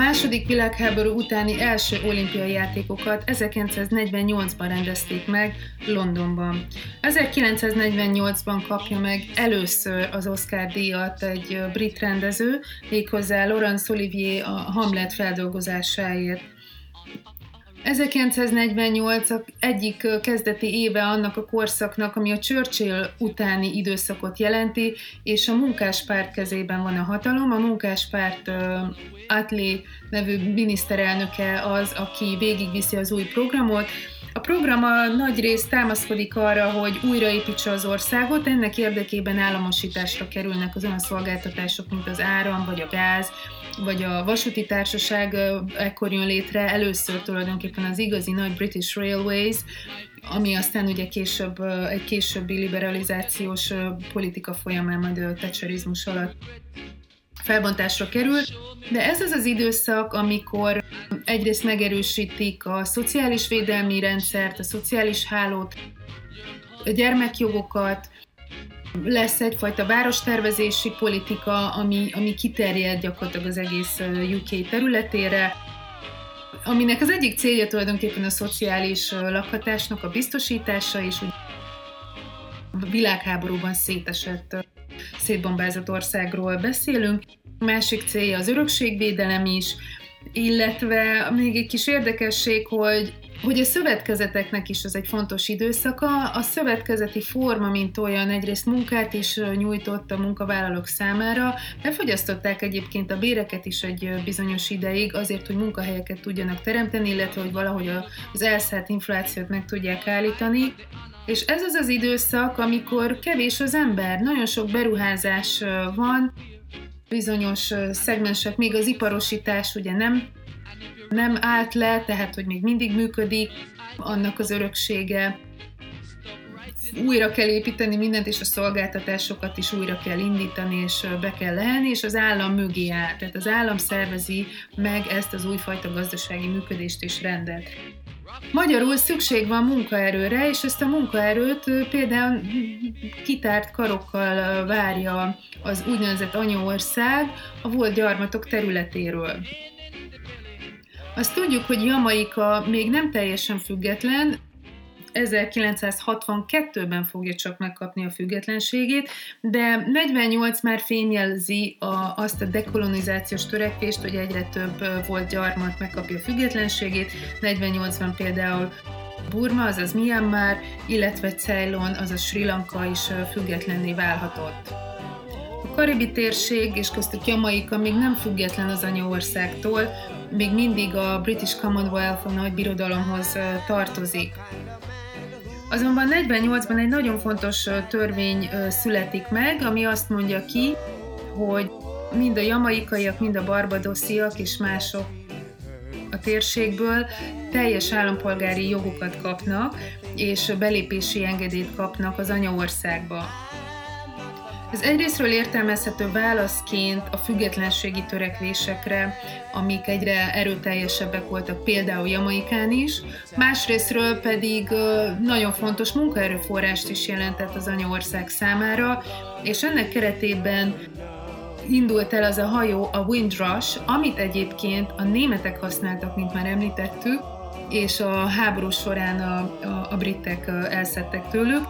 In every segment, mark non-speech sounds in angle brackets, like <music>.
második világháború utáni első olimpiai játékokat 1948-ban rendezték meg Londonban. 1948-ban kapja meg először az Oscar díjat egy brit rendező, méghozzá Laurence Olivier a Hamlet feldolgozásáért. 1948 egyik kezdeti éve annak a korszaknak, ami a Churchill utáni időszakot jelenti, és a munkáspárt kezében van a hatalom. A munkáspárt Attlee nevű miniszterelnöke az, aki végigviszi az új programot, a program a nagy rész támaszkodik arra, hogy újraépítse az országot, ennek érdekében államosításra kerülnek az olyan szolgáltatások, mint az áram vagy a gáz, vagy a vasúti társaság ekkor jön létre, először tulajdonképpen az igazi nagy British Railways, ami aztán ugye később, egy későbbi liberalizációs politika folyamán majd a tecserizmus alatt felbontásra kerül, de ez az az időszak, amikor egyrészt megerősítik a szociális védelmi rendszert, a szociális hálót, a gyermekjogokat, lesz egyfajta várostervezési politika, ami, ami kiterjed gyakorlatilag az egész UK területére, aminek az egyik célja tulajdonképpen a szociális lakhatásnak a biztosítása, és úgy a világháborúban szétesett, szétbombázott országról beszélünk. A másik célja az örökségvédelem is, illetve még egy kis érdekesség, hogy hogy a szövetkezeteknek is ez egy fontos időszaka. A szövetkezeti forma, mint olyan, egyrészt munkát is nyújtott a munkavállalók számára. Befogyasztották egyébként a béreket is egy bizonyos ideig, azért, hogy munkahelyeket tudjanak teremteni, illetve hogy valahogy az elszállt inflációt meg tudják állítani. És ez az az időszak, amikor kevés az ember, nagyon sok beruházás van, bizonyos szegmensek, még az iparosítás ugye nem nem állt le, tehát hogy még mindig működik annak az öröksége. Újra kell építeni mindent, és a szolgáltatásokat is újra kell indítani, és be kell lehelni, és az állam mögé áll. Tehát az állam szervezi meg ezt az újfajta gazdasági működést és rendet. Magyarul szükség van munkaerőre, és ezt a munkaerőt például kitárt karokkal várja az úgynevezett anyaország a volt gyarmatok területéről. Azt tudjuk, hogy Jamaika még nem teljesen független, 1962-ben fogja csak megkapni a függetlenségét, de 48 már fényjelzi a, azt a dekolonizációs törekvést, hogy egyre több volt gyarmat megkapja a függetlenségét. 48-ban például Burma, azaz Myanmar, illetve Ceylon, azaz Sri Lanka is függetlenné válhatott. A karibi térség és köztük Jamaika még nem független az anyaországtól, még mindig a British Commonwealth, a nagy birodalomhoz tartozik. Azonban 48-ban egy nagyon fontos törvény születik meg, ami azt mondja ki, hogy mind a jamaikaiak, mind a barbadosziak és mások a térségből teljes állampolgári jogokat kapnak, és belépési engedélyt kapnak az anyaországba. Ez egyrésztről értelmezhető válaszként a függetlenségi törekvésekre, amik egyre erőteljesebbek voltak például Jamaikán is, másrésztről pedig nagyon fontos munkaerőforrást is jelentett az anyaország számára, és ennek keretében indult el az a hajó, a Windrush, amit egyébként a németek használtak, mint már említettük, és a háború során a, a, a britek elszedtek tőlük.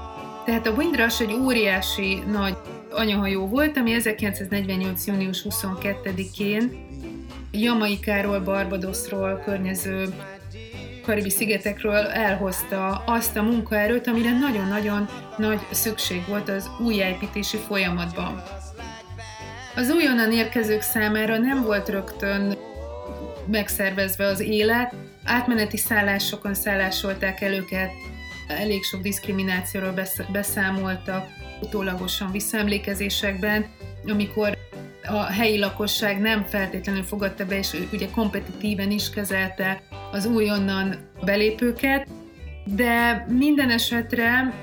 Tehát a Windrush egy óriási nagy anyahajó volt, ami 1948. június 22-én Jamaikáról, Barbadosról, környező karibi szigetekről elhozta azt a munkaerőt, amire nagyon-nagyon nagy szükség volt az újjáépítési folyamatban. Az újonnan érkezők számára nem volt rögtön megszervezve az élet, átmeneti szállásokon szállásolták el őket, elég sok diszkriminációról beszámoltak, utólagosan visszaemlékezésekben, amikor a helyi lakosság nem feltétlenül fogadta be, és ugye kompetitíven is kezelte az újonnan belépőket, de minden esetre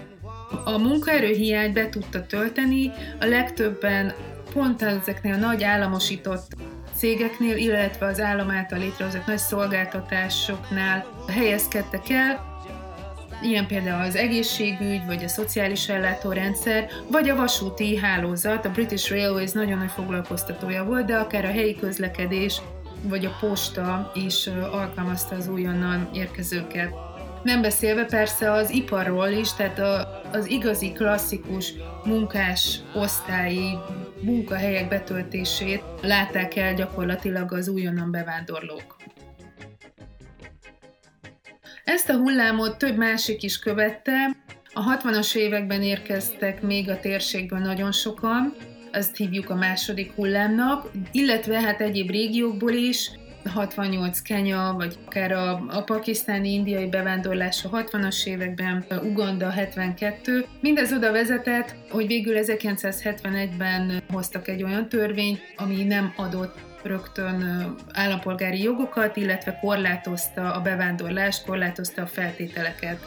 a munkaerőhiányt be tudta tölteni, a legtöbben pont ezeknél a nagy államosított cégeknél, illetve az állam által létrehozott nagy szolgáltatásoknál helyezkedtek el, ilyen például az egészségügy, vagy a szociális ellátórendszer, vagy a vasúti hálózat, a British Railways nagyon nagy foglalkoztatója volt, de akár a helyi közlekedés, vagy a posta is alkalmazta az újonnan érkezőket. Nem beszélve persze az iparról is, tehát a, az igazi klasszikus munkás osztályi munkahelyek betöltését látták el gyakorlatilag az újonnan bevándorlók. Ezt a hullámot több másik is követte. A 60-as években érkeztek még a térségből nagyon sokan, azt hívjuk a második hullámnak, illetve hát egyéb régiókból is, 68 Kenya, vagy akár a, a pakisztáni indiai bevándorlás a 60-as években, Uganda 72. Mindez oda vezetett, hogy végül 1971-ben hoztak egy olyan törvényt, ami nem adott rögtön állampolgári jogokat, illetve korlátozta a bevándorlást, korlátozta a feltételeket.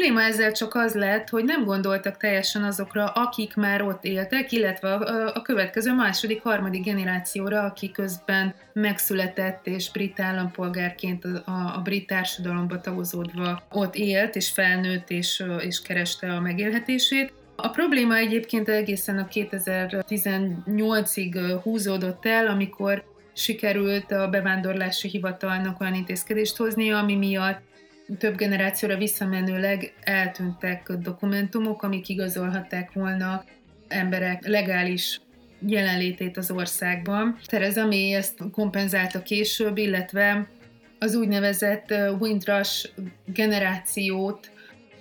Probléma ezzel csak az lett, hogy nem gondoltak teljesen azokra, akik már ott éltek, illetve a, a következő második, harmadik generációra, aki közben megszületett és brit állampolgárként a, a, a brit társadalomba tagozódva ott élt, és felnőtt, és, és kereste a megélhetését. A probléma egyébként egészen a 2018-ig húzódott el, amikor sikerült a bevándorlási hivatalnak olyan intézkedést hozni, ami miatt több generációra visszamenőleg eltűntek dokumentumok, amik igazolhatták volna emberek legális jelenlétét az országban. Tereza May ezt kompenzálta később, illetve az úgynevezett Windrush generációt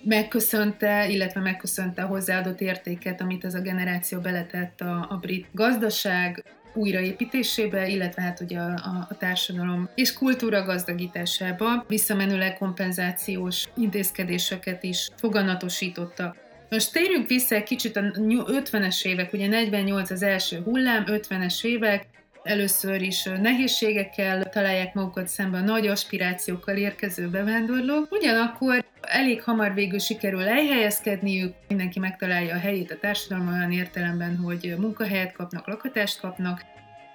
megköszönte, illetve megköszönte a hozzáadott értéket, amit ez a generáció beletett a, a brit gazdaság, újraépítésébe, illetve hát ugye a, a, a társadalom és kultúra gazdagításába visszamenőleg kompenzációs intézkedéseket is foganatosítottak. Most térjünk vissza egy kicsit a 50-es évek, ugye 48 az első hullám, 50-es évek, először is nehézségekkel találják magukat szemben a nagy aspirációkkal érkező bevándorlók, ugyanakkor elég hamar végül sikerül elhelyezkedniük, mindenki megtalálja a helyét a társadalomban olyan értelemben, hogy munkahelyet kapnak, lakatást kapnak,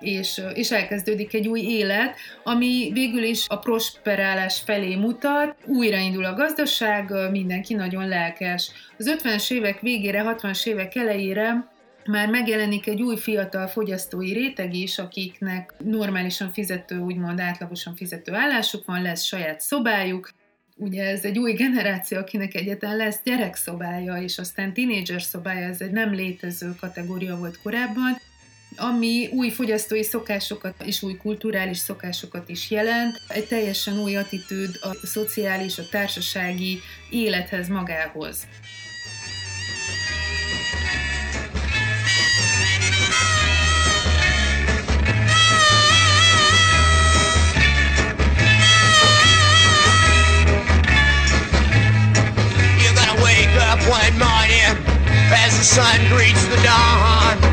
és, és elkezdődik egy új élet, ami végül is a prosperálás felé mutat, újraindul a gazdaság, mindenki nagyon lelkes. Az 50-es évek végére, 60-as évek elejére már megjelenik egy új fiatal fogyasztói réteg is, akiknek normálisan fizető, úgymond átlagosan fizető állásuk van, lesz saját szobájuk, ugye ez egy új generáció, akinek egyetlen lesz gyerekszobája, és aztán tínédzser szobája, ez egy nem létező kategória volt korábban, ami új fogyasztói szokásokat és új kulturális szokásokat is jelent, egy teljesen új attitűd a szociális, a társasági élethez magához. One morning as the sun greets the dawn.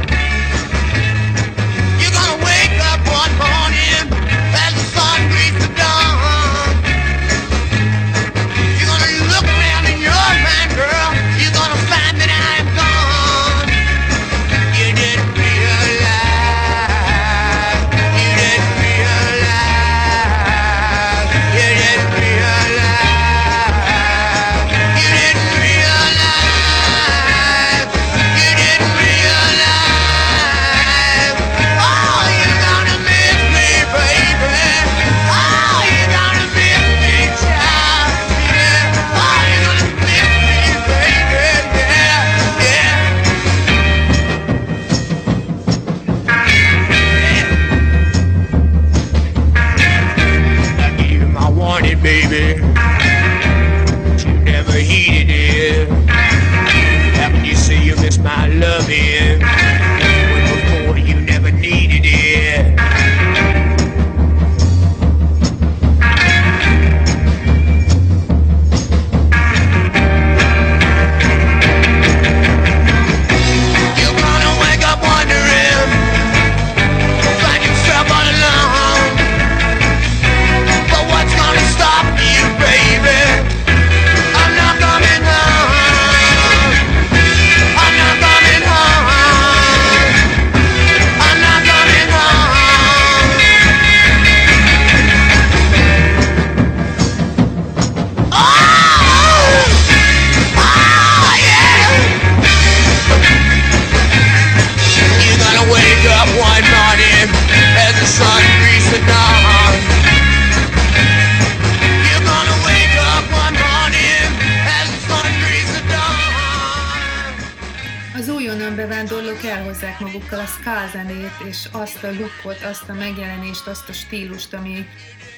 És azt a lookot, azt a megjelenést, azt a stílust, ami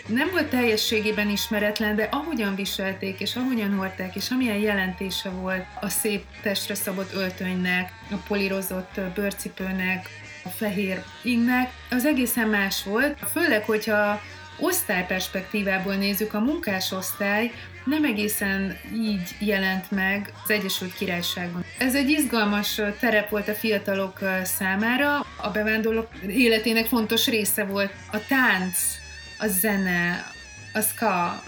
nem volt teljességében ismeretlen, de ahogyan viselték, és ahogyan hordták, és amilyen jelentése volt a szép testre szabott öltönynek, a polírozott bőrcipőnek, a fehér ingnek, az egészen más volt, főleg, hogyha osztály perspektívából nézzük, a munkásosztály nem egészen így jelent meg az Egyesült Királyságban. Ez egy izgalmas terep volt a fiatalok számára, a bevándorlók életének fontos része volt a tánc, a zene, a ska,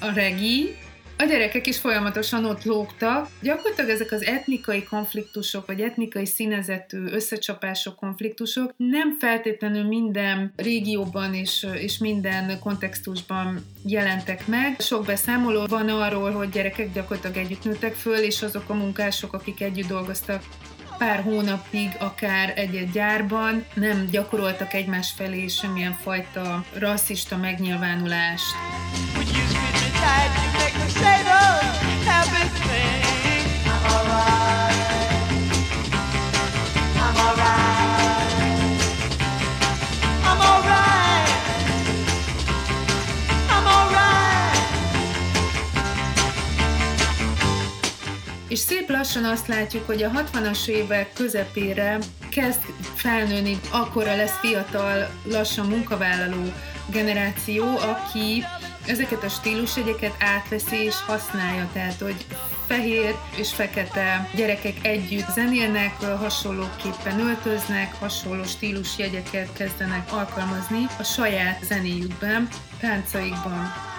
a regi, a gyerekek is folyamatosan ott lógtak. Gyakorlatilag ezek az etnikai konfliktusok, vagy etnikai színezetű összecsapások, konfliktusok nem feltétlenül minden régióban és, és minden kontextusban jelentek meg. Sok beszámoló van arról, hogy gyerekek gyakorlatilag együtt nőttek föl, és azok a munkások, akik együtt dolgoztak pár hónapig akár egy-egy gyárban nem gyakoroltak egymás felé semmilyen fajta rasszista megnyilvánulást. És szép lassan azt látjuk, hogy a 60-as évek közepére kezd felnőni, akkora lesz fiatal, lassan munkavállaló generáció, aki ezeket a stílusjegyeket átveszi és használja, tehát hogy fehér és fekete gyerekek együtt zenélnek, hasonlóképpen öltöznek, hasonló stílusjegyeket kezdenek alkalmazni a saját zenéjükben, táncaikban.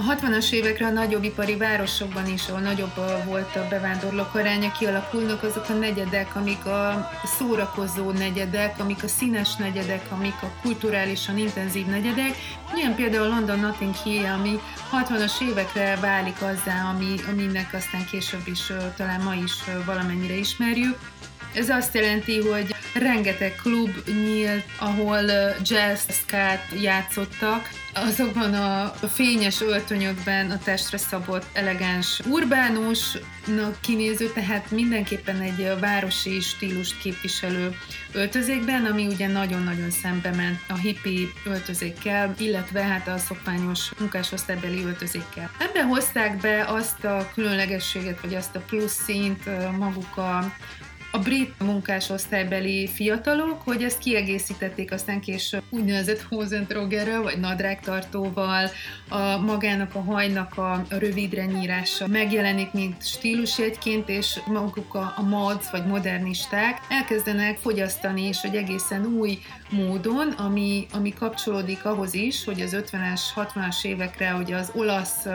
A 60-as évekre a nagyobb ipari városokban is, ahol nagyobb volt a bevándorlók aránya, kialakulnak azok a negyedek, amik a szórakozó negyedek, amik a színes negyedek, amik a kulturálisan intenzív negyedek. Ilyen például London Notting Hill, ami 60-as évekre válik azzá, ami, aminek aztán később is, talán ma is valamennyire ismerjük. Ez azt jelenti, hogy rengeteg klub nyílt, ahol jazz, skát játszottak, azokban a fényes öltönyökben a testre szabott, elegáns, urbánusnak kinéző, tehát mindenképpen egy városi stílust képviselő öltözékben, ami ugye nagyon-nagyon szembe ment a hippi öltözékkel, illetve hát a szokványos munkásosztálybeli öltözékkel. Ebben hozták be azt a különlegességet, vagy azt a plusz szint maguk a a brit munkásosztálybeli fiatalok, hogy ezt kiegészítették aztán később úgynevezett hosentrogerrel, vagy nadrágtartóval, a magának a hajnak a rövidre nyírása megjelenik, mint stílusjegyként, és maguk a, a mods, vagy modernisták elkezdenek fogyasztani, és hogy egészen új módon, ami, ami kapcsolódik ahhoz is, hogy az 50-es, 60-as évekre, hogy az olasz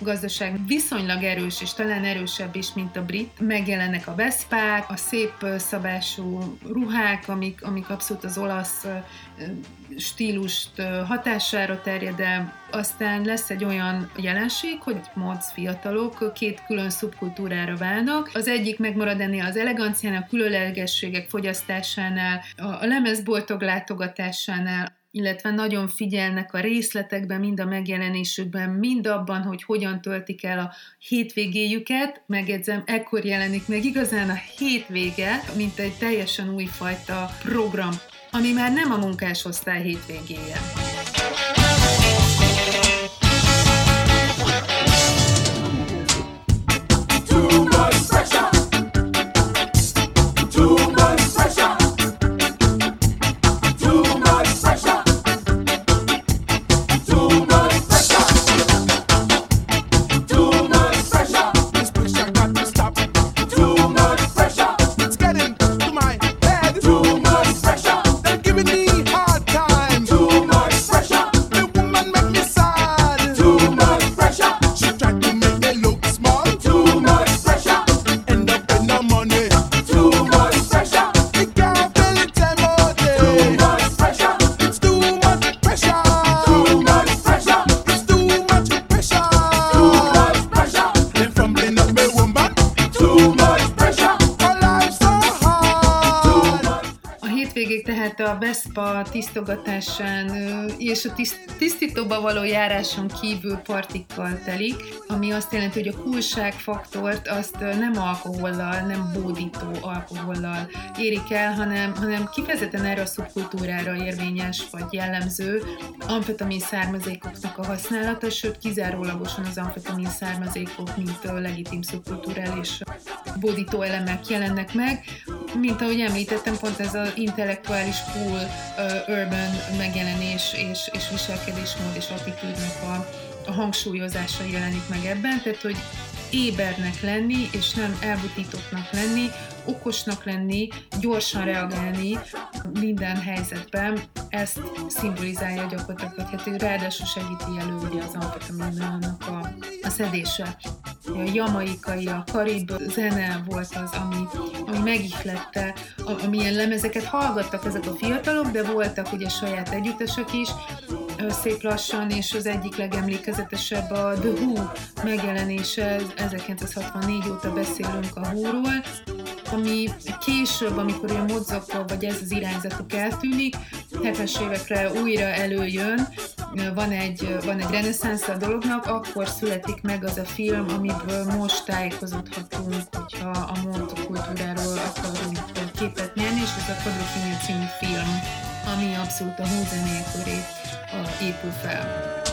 gazdaság viszonylag erős, és talán erősebb is, mint a brit, megjelennek a veszpák, a szép szabású ruhák, amik, amik abszolút az olasz stílust hatására terjed el. Aztán lesz egy olyan jelenség, hogy mods fiatalok két külön szubkultúrára válnak. Az egyik megmarad ennél az eleganciánál, különlegességek fogyasztásánál, a lemezboltog látogatásánál, illetve nagyon figyelnek a részletekben, mind a megjelenésükben, mind abban, hogy hogyan töltik el a hétvégéjüket. Megjegyzem, ekkor jelenik meg igazán a hétvége, mint egy teljesen újfajta program, ami már nem a munkásosztály hétvégéje. Tisztogatásán és a tiszt, tisztítóba való járáson kívül partikkal telik, ami azt jelenti, hogy a kulságfaktort azt nem alkohollal, nem bódító alkohollal érik el, hanem, hanem kifejezetten erre a szubkultúrára érvényes vagy jellemző amfetamin származékoknak a használata, sőt kizárólagosan az amfetamin származékok, mint a legitim szubkulturális bódító elemek jelennek meg. Mint ahogy említettem, pont ez az intellektuális cool urban megjelenés és, és viselkedésmód és attitűdnek a, a hangsúlyozása jelenik meg ebben, tehát hogy ébernek lenni, és nem elbutítottnak lenni, okosnak lenni, gyorsan reagálni minden helyzetben, ezt szimbolizálja gyakorlatilag, hogy hát ráadásul segíti elő az amfetaminnak a, a szedése. A jamaikai, a karib zene volt az, ami, ami megihlette, amilyen lemezeket hallgattak ezek a fiatalok, de voltak ugye saját együttesek is, szép lassan, és az egyik legemlékezetesebb a The Who megjelenése, 1964 óta beszélünk a Who-ról, ami később, amikor a mozzakol, vagy ez az irányzatok eltűnik, 70-es évekre újra előjön, van egy, van egy reneszánsz a dolognak, akkor születik meg az a film, amiből most tájékozódhatunk, hogyha a monokultúráról akarunk képet nyerni, és ez a Quadrophenia című film, ami abszolút a húzenék köré épül fel.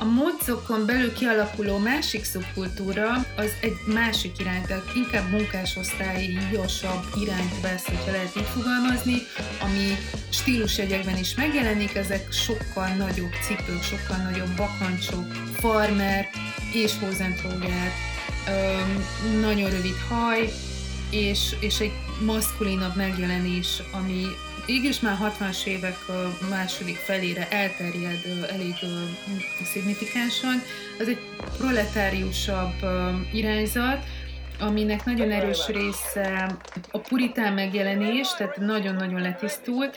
A módszokon belül kialakuló másik szubkultúra az egy másik irány, tehát inkább munkásosztályi, josabb irányt vesz, hogyha lehet így fogalmazni, ami stílusjegyekben is megjelenik, ezek sokkal nagyobb cipők, sokkal nagyobb bakancsok, farmer és hozentróger, nagyon rövid haj, és, és egy maszkulinabb megjelenés, ami is már 60-as évek második felére elterjed elég szignifikánsan. Az egy proletáriusabb irányzat, aminek nagyon erős része a puritán megjelenés, tehát nagyon-nagyon letisztult,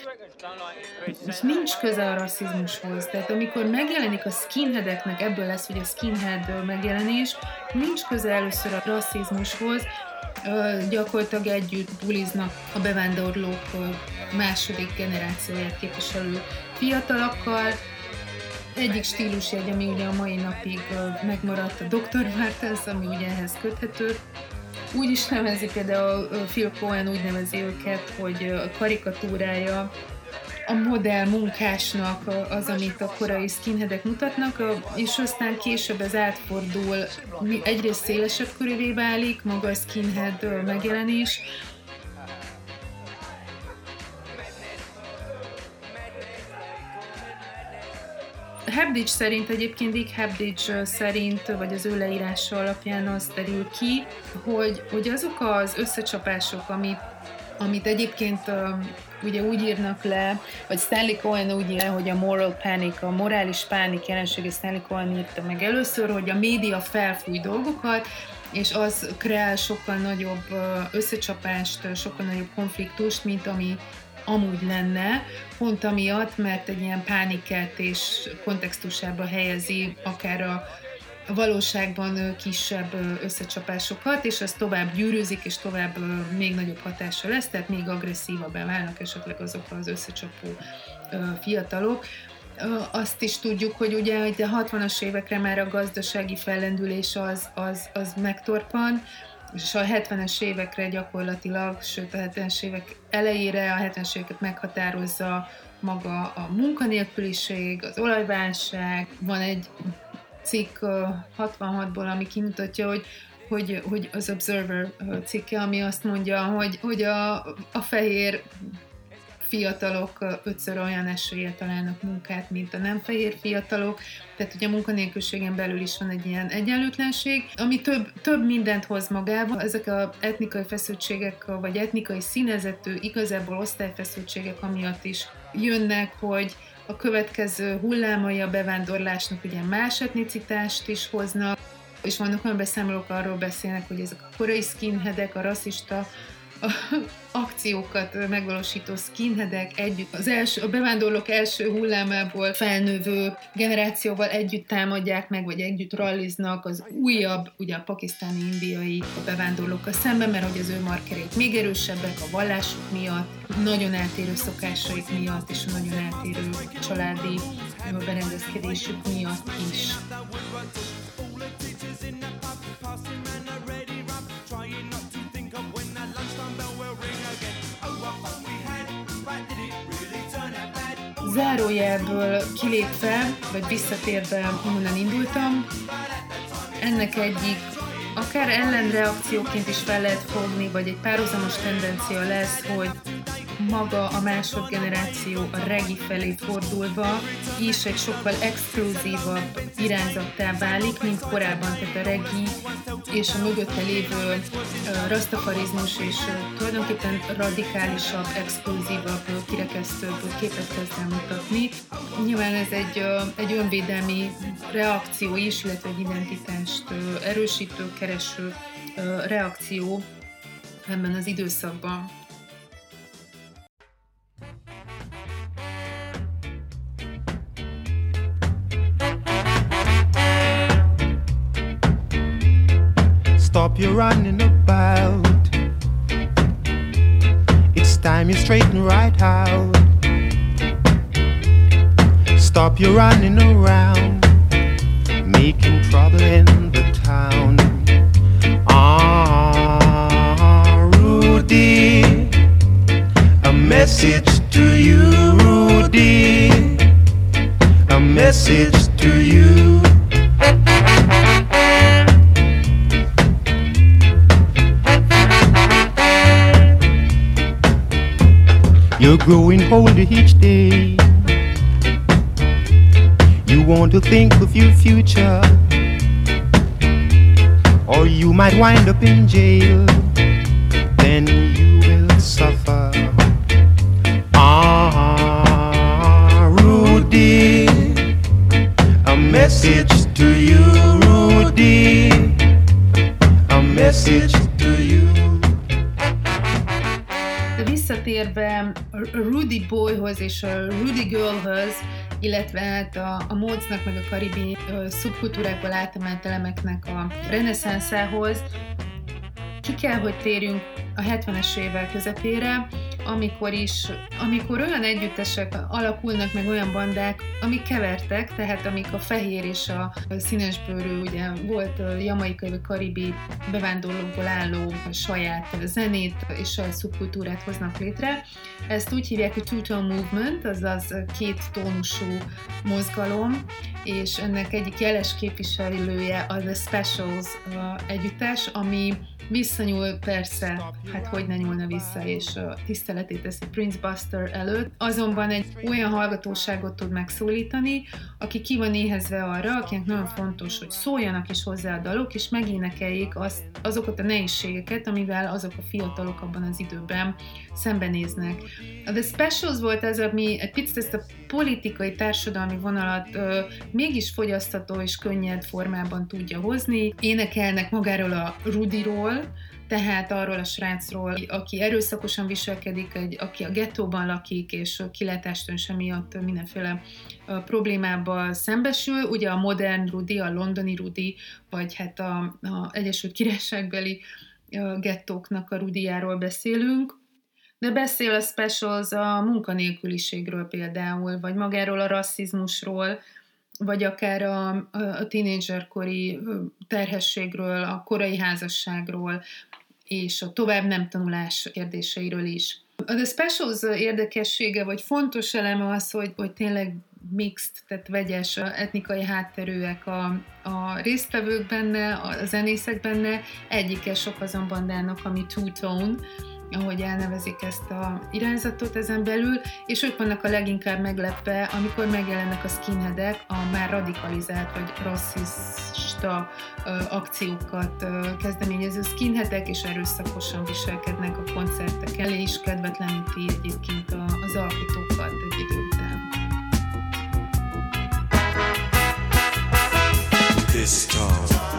és nincs köze a rasszizmushoz. Tehát amikor megjelenik a skinheadeknek, ebből lesz hogy a skinhead megjelenés, nincs köze először a rasszizmushoz, gyakorlatilag együtt buliznak a bevándorlók második generációját képviselő fiatalokkal. Egyik stílusjegy, ami ugye a mai napig megmaradt a Dr. Martens, ami ugye ehhez köthető. Úgy is nevezi például Phil Cohen úgy nevezi őket, hogy karikatúrája a modell munkásnak az, amit a korai skinheadek mutatnak, és aztán később ez átfordul, egyrészt szélesebb körülvé válik, maga a skinhead megjelenés, Hebditch szerint egyébként Dick Hebditch szerint, vagy az ő leírása alapján az derül ki, hogy, hogy azok az összecsapások, amit, amit egyébként ugye úgy írnak le, vagy Stanley Cohen úgy írja, hogy a moral panic, a morális pánik jelensége Stanley Cohen írta meg először, hogy a média felfúj dolgokat, és az kreál sokkal nagyobb összecsapást, sokkal nagyobb konfliktust, mint ami amúgy lenne, pont amiatt, mert egy ilyen pániket és kontextusába helyezi akár a valóságban kisebb összecsapásokat, és az tovább gyűrűzik, és tovább még nagyobb hatása lesz, tehát még agresszívabbá válnak esetleg azok az összecsapó fiatalok. Azt is tudjuk, hogy ugye a 60-as évekre már a gazdasági fellendülés az, az, az megtorpan, és a 70-es évekre gyakorlatilag, sőt a 70-es évek elejére a 70-es éveket meghatározza maga a munkanélküliség, az olajválság, van egy cikk 66-ból, ami kimutatja, hogy hogy, hogy az Observer cikke, ami azt mondja, hogy, hogy a, a fehér fiatalok ötször olyan esélye találnak munkát, mint a nem fehér fiatalok, tehát ugye a munkanélküliségen belül is van egy ilyen egyenlőtlenség, ami több, több mindent hoz magával. Ezek az etnikai feszültségek, vagy etnikai színezetű, igazából osztályfeszültségek amiatt is jönnek, hogy a következő hullámai a bevándorlásnak ugye más etnicitást is hoznak, és vannak olyan beszámolók, arról beszélnek, hogy ezek a korai skinheadek, a rasszista <laughs> akciókat megvalósító skinheadek együtt, az első, a bevándorlók első hullámából felnövő generációval együtt támadják meg, vagy együtt ralliznak az újabb, ugye a pakisztáni indiai bevándorlókkal szemben, mert hogy az ő markerék még erősebbek a vallásuk miatt, nagyon eltérő szokásaik miatt, és a nagyon eltérő családi berendezkedésük miatt is. Zárójelből kilépve, vagy visszatérve, onnan indultam, ennek egyik akár ellenreakcióként is fel lehet fogni, vagy egy párhuzamos tendencia lesz, hogy maga a másodgeneráció a regi felé fordulva is egy sokkal exkluzívabb irányzattá válik, mint korábban, tehát a regi és a mögötte lévő rastafarizmus és tulajdonképpen radikálisabb, exkluzívabb, kirekesztőbb képet kezd el mutatni. Nyilván ez egy, egy önvédelmi reakció is, illetve egy identitást erősítő, kereső reakció ebben az időszakban. Stop your running about. It's time you straighten right out. Stop your running around, making trouble in the town. Ah, Rudy, a message to you, Rudy, a message to you. Growing older each day. You want to think of your future, or you might wind up in jail. Then you will suffer. Ah, Rudy, a message to you, Rudy, a message Rudy Boyhoz és a Rudy Girlhöz, illetve hát a, a mócnak meg a karibi szubkultúrákból átemelt elemeknek a reneszánához, ki kell, hogy térjünk a 70-es évek közepére, amikor is, amikor olyan együttesek alakulnak meg olyan bandák, amik kevertek, tehát amik a fehér és a színesbőrű, ugye volt jamaikai vagy karibi bevándorlókból álló saját zenét és a szubkultúrát hoznak létre. Ezt úgy hívják, hogy two-tone movement, azaz két tónusú mozgalom, és ennek egyik jeles képviselője az a Specials együttes, ami Visszanyúl persze, hát hogy ne nyúlna vissza, és a tiszteletét teszi Prince Buster előtt, azonban egy olyan hallgatóságot tud megszólítani, aki ki van éhezve arra, akinek nagyon fontos, hogy szóljanak is hozzá a dalok, és megénekeljék azt, azokat a nehézségeket, amivel azok a fiatalok abban az időben szembenéznek. A The Specials volt ez, ami egy picit ezt a politikai, társadalmi vonalat ö, mégis fogyasztató és könnyed formában tudja hozni. Énekelnek magáról a Rudiról, tehát arról a srácról, aki erőszakosan viselkedik, egy, aki a gettóban lakik, és kilátástönse miatt mindenféle problémával szembesül. Ugye a modern Rudi, a londoni Rudi, vagy hát a, a Egyesült Királyságbeli gettóknak a Rudiáról beszélünk. De beszél a Specials a munkanélküliségről például, vagy magáról a rasszizmusról, vagy akár a, a tínédzserkori terhességről, a korai házasságról, és a tovább nem tanulás kérdéseiről is. A Specials érdekessége, vagy fontos eleme az, hogy, hogy tényleg mixed, tehát vegyes etnikai hátterűek a, a résztvevők benne, a zenészek benne, egyike sok azon bandának, ami two-tone, ahogy elnevezik ezt a irányzatot ezen belül, és ők vannak a leginkább meglepve, amikor megjelennek a skinheadek, a már radikalizált vagy rasszista akciókat kezdeményező skinheadek, és erőszakosan viselkednek a koncertek elé, és kedvetleníti egyébként az alkotókat egy idő után. This time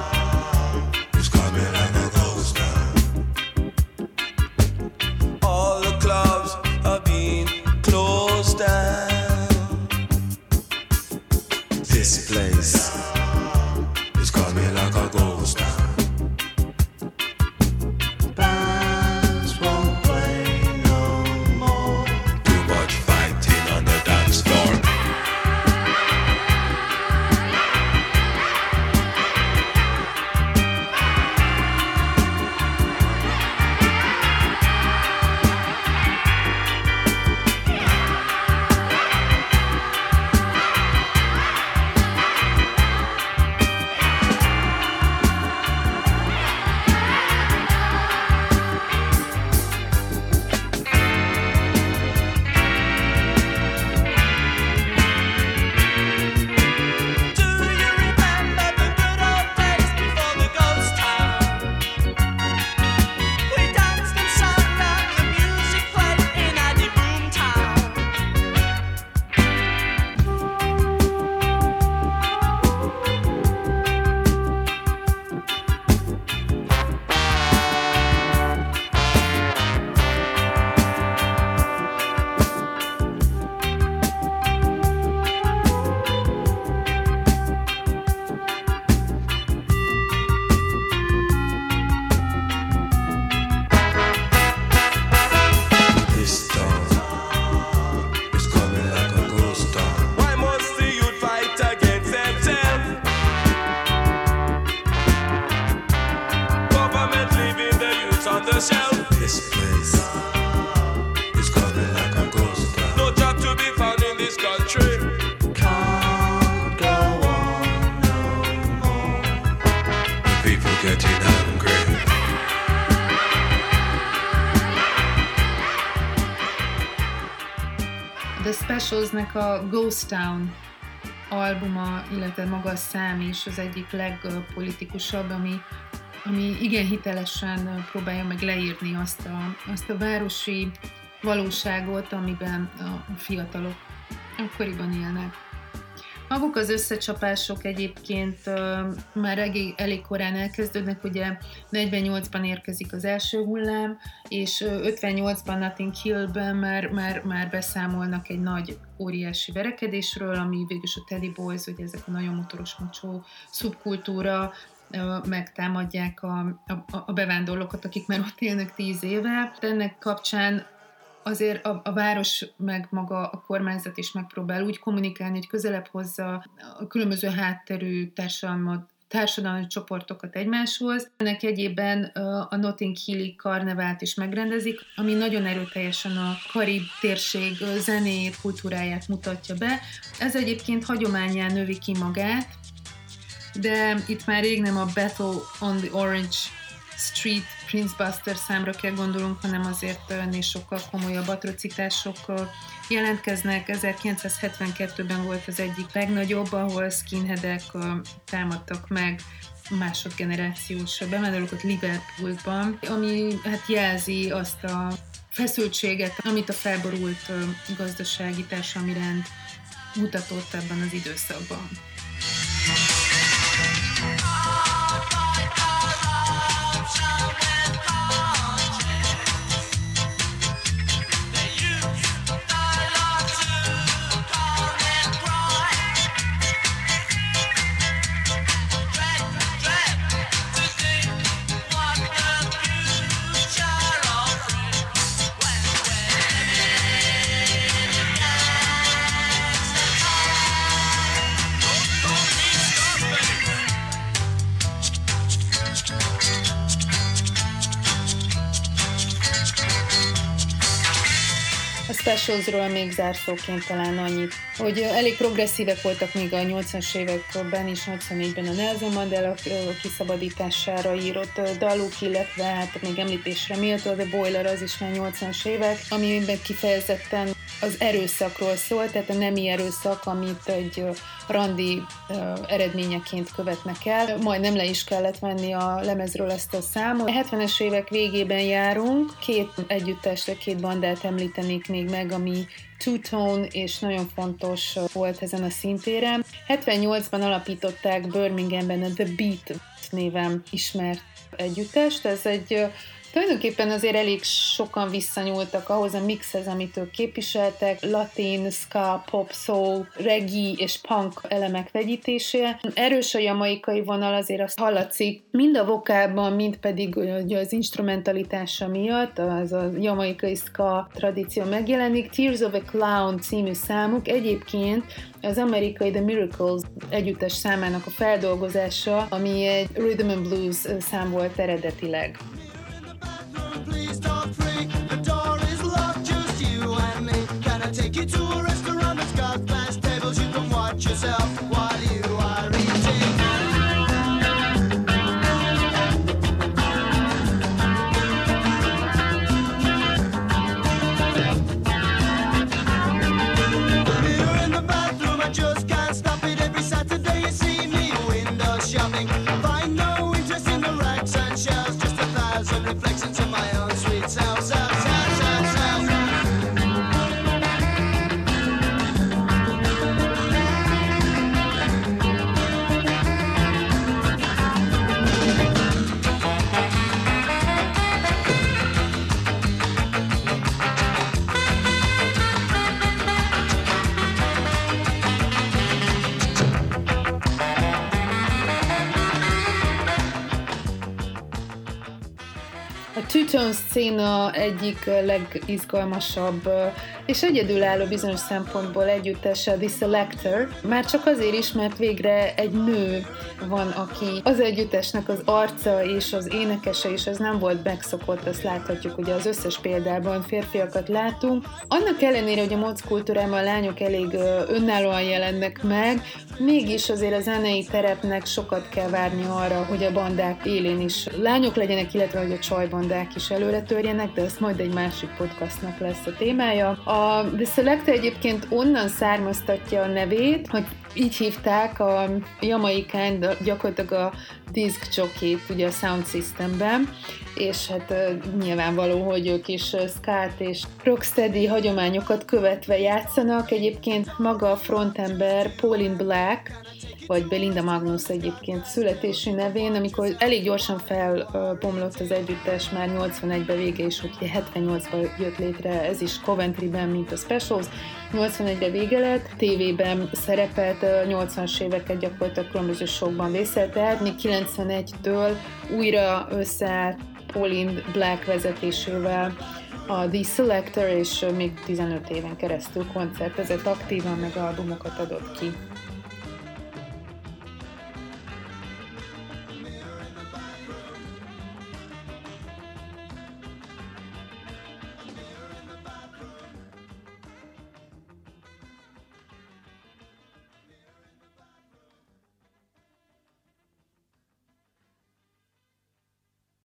The Specialsnek a Ghost Town albuma, illetve maga a szám is az egyik legpolitikusabb, ami, ami igen hitelesen próbálja meg leírni azt a, azt a városi valóságot, amiben a fiatalok akkoriban élnek. Maguk az összecsapások egyébként már elég, elég korán elkezdődnek, ugye 48-ban érkezik az első hullám, és 58-ban Nothing Hill-ben már, már, már beszámolnak egy nagy óriási verekedésről, ami végülis a Teddy Boys, ugye ezek a nagyon motoros mocsó szubkultúra, megtámadják a, a, a bevándorlókat, akik már ott élnek tíz éve. Ennek kapcsán azért a, a város meg maga a kormányzat is megpróbál úgy kommunikálni, hogy közelebb hozza a különböző hátterű társadalmat, társadalmi csoportokat egymáshoz. Ennek egyében a Notting Hilli karnevált is megrendezik, ami nagyon erőteljesen a karib térség zenét, kultúráját mutatja be. Ez egyébként hagyományán növi ki magát, de itt már rég nem a Battle on the Orange Street Prince Buster számra kell gondolunk, hanem azért ennél sokkal komolyabb atrocitások jelentkeznek. 1972-ben volt az egyik legnagyobb, ahol skinheadek támadtak meg másodgenerációs bevándorlókat Liverpoolban, ami hát jelzi azt a feszültséget, amit a felborult gazdasági társadalmi rend mutatott ebben az időszakban. Specialsról még zárszóként talán annyit, hogy elég progresszívek voltak még a 80-as években és 84-ben a Nelson Mandela kiszabadítására írott daluk, illetve hát még említésre méltó, a Boiler az is már 80-as évek, amiben kifejezetten az erőszakról szól, tehát a nemi erőszak, amit egy randi eredményeként követnek el. Majdnem le is kellett venni a lemezről ezt a számot. A 70-es évek végében járunk, két együttesre, két bandát említenék még meg, ami Two-Tone, és nagyon fontos volt ezen a szintéren. 78-ban alapították Birminghamben a The Beat néven ismert együttest. Ez egy Tulajdonképpen azért elég sokan visszanyúltak ahhoz a mixhez, amit ők képviseltek, latin, ska, pop, soul, reggae és punk elemek vegyítése. Erős a jamaikai vonal, azért azt hallatszik, mind a vokálban, mind pedig az instrumentalitása miatt, az a jamaikai ska tradíció megjelenik. Tears of a Clown című számuk egyébként az amerikai The Miracles együttes számának a feldolgozása, ami egy rhythm and blues szám volt eredetileg. Please don't freak. Széna egyik legizgalmasabb és egyedülálló bizonyos szempontból együttese a The Selector, már csak azért is, mert végre egy nő van, aki az együttesnek az arca és az énekese, és ez nem volt megszokott, azt láthatjuk, ugye az összes példában férfiakat látunk. Annak ellenére, hogy a moc kultúrában a lányok elég önállóan jelennek meg, mégis azért a zenei terepnek sokat kell várni arra, hogy a bandák élén is lányok legyenek, illetve hogy a csajbandák is előre törjenek, de ez majd egy másik podcastnak lesz a témája. A The Selector egyébként onnan származtatja a nevét, hogy így hívták a Jamaikán gyakorlatilag a jockey ugye a sound systemben, és hát nyilvánvaló, hogy ők is skát és rocksteady hagyományokat követve játszanak. Egyébként maga a frontember Pauline Black, vagy Belinda Magnus egyébként születési nevén, amikor elég gyorsan felbomlott az együttes már 81-ben vége, és hogy 78-ban jött létre, ez is Coventry-ben, mint a Specials, 81-ben vége lett, tévében szerepelt, 80-as éveket gyakorlatilag különböző sokban vészelt, tehát még 91-től újra összeállt Pauline Black vezetésével a The Selector, és még 15 éven keresztül koncertezett aktívan, meg albumokat adott ki.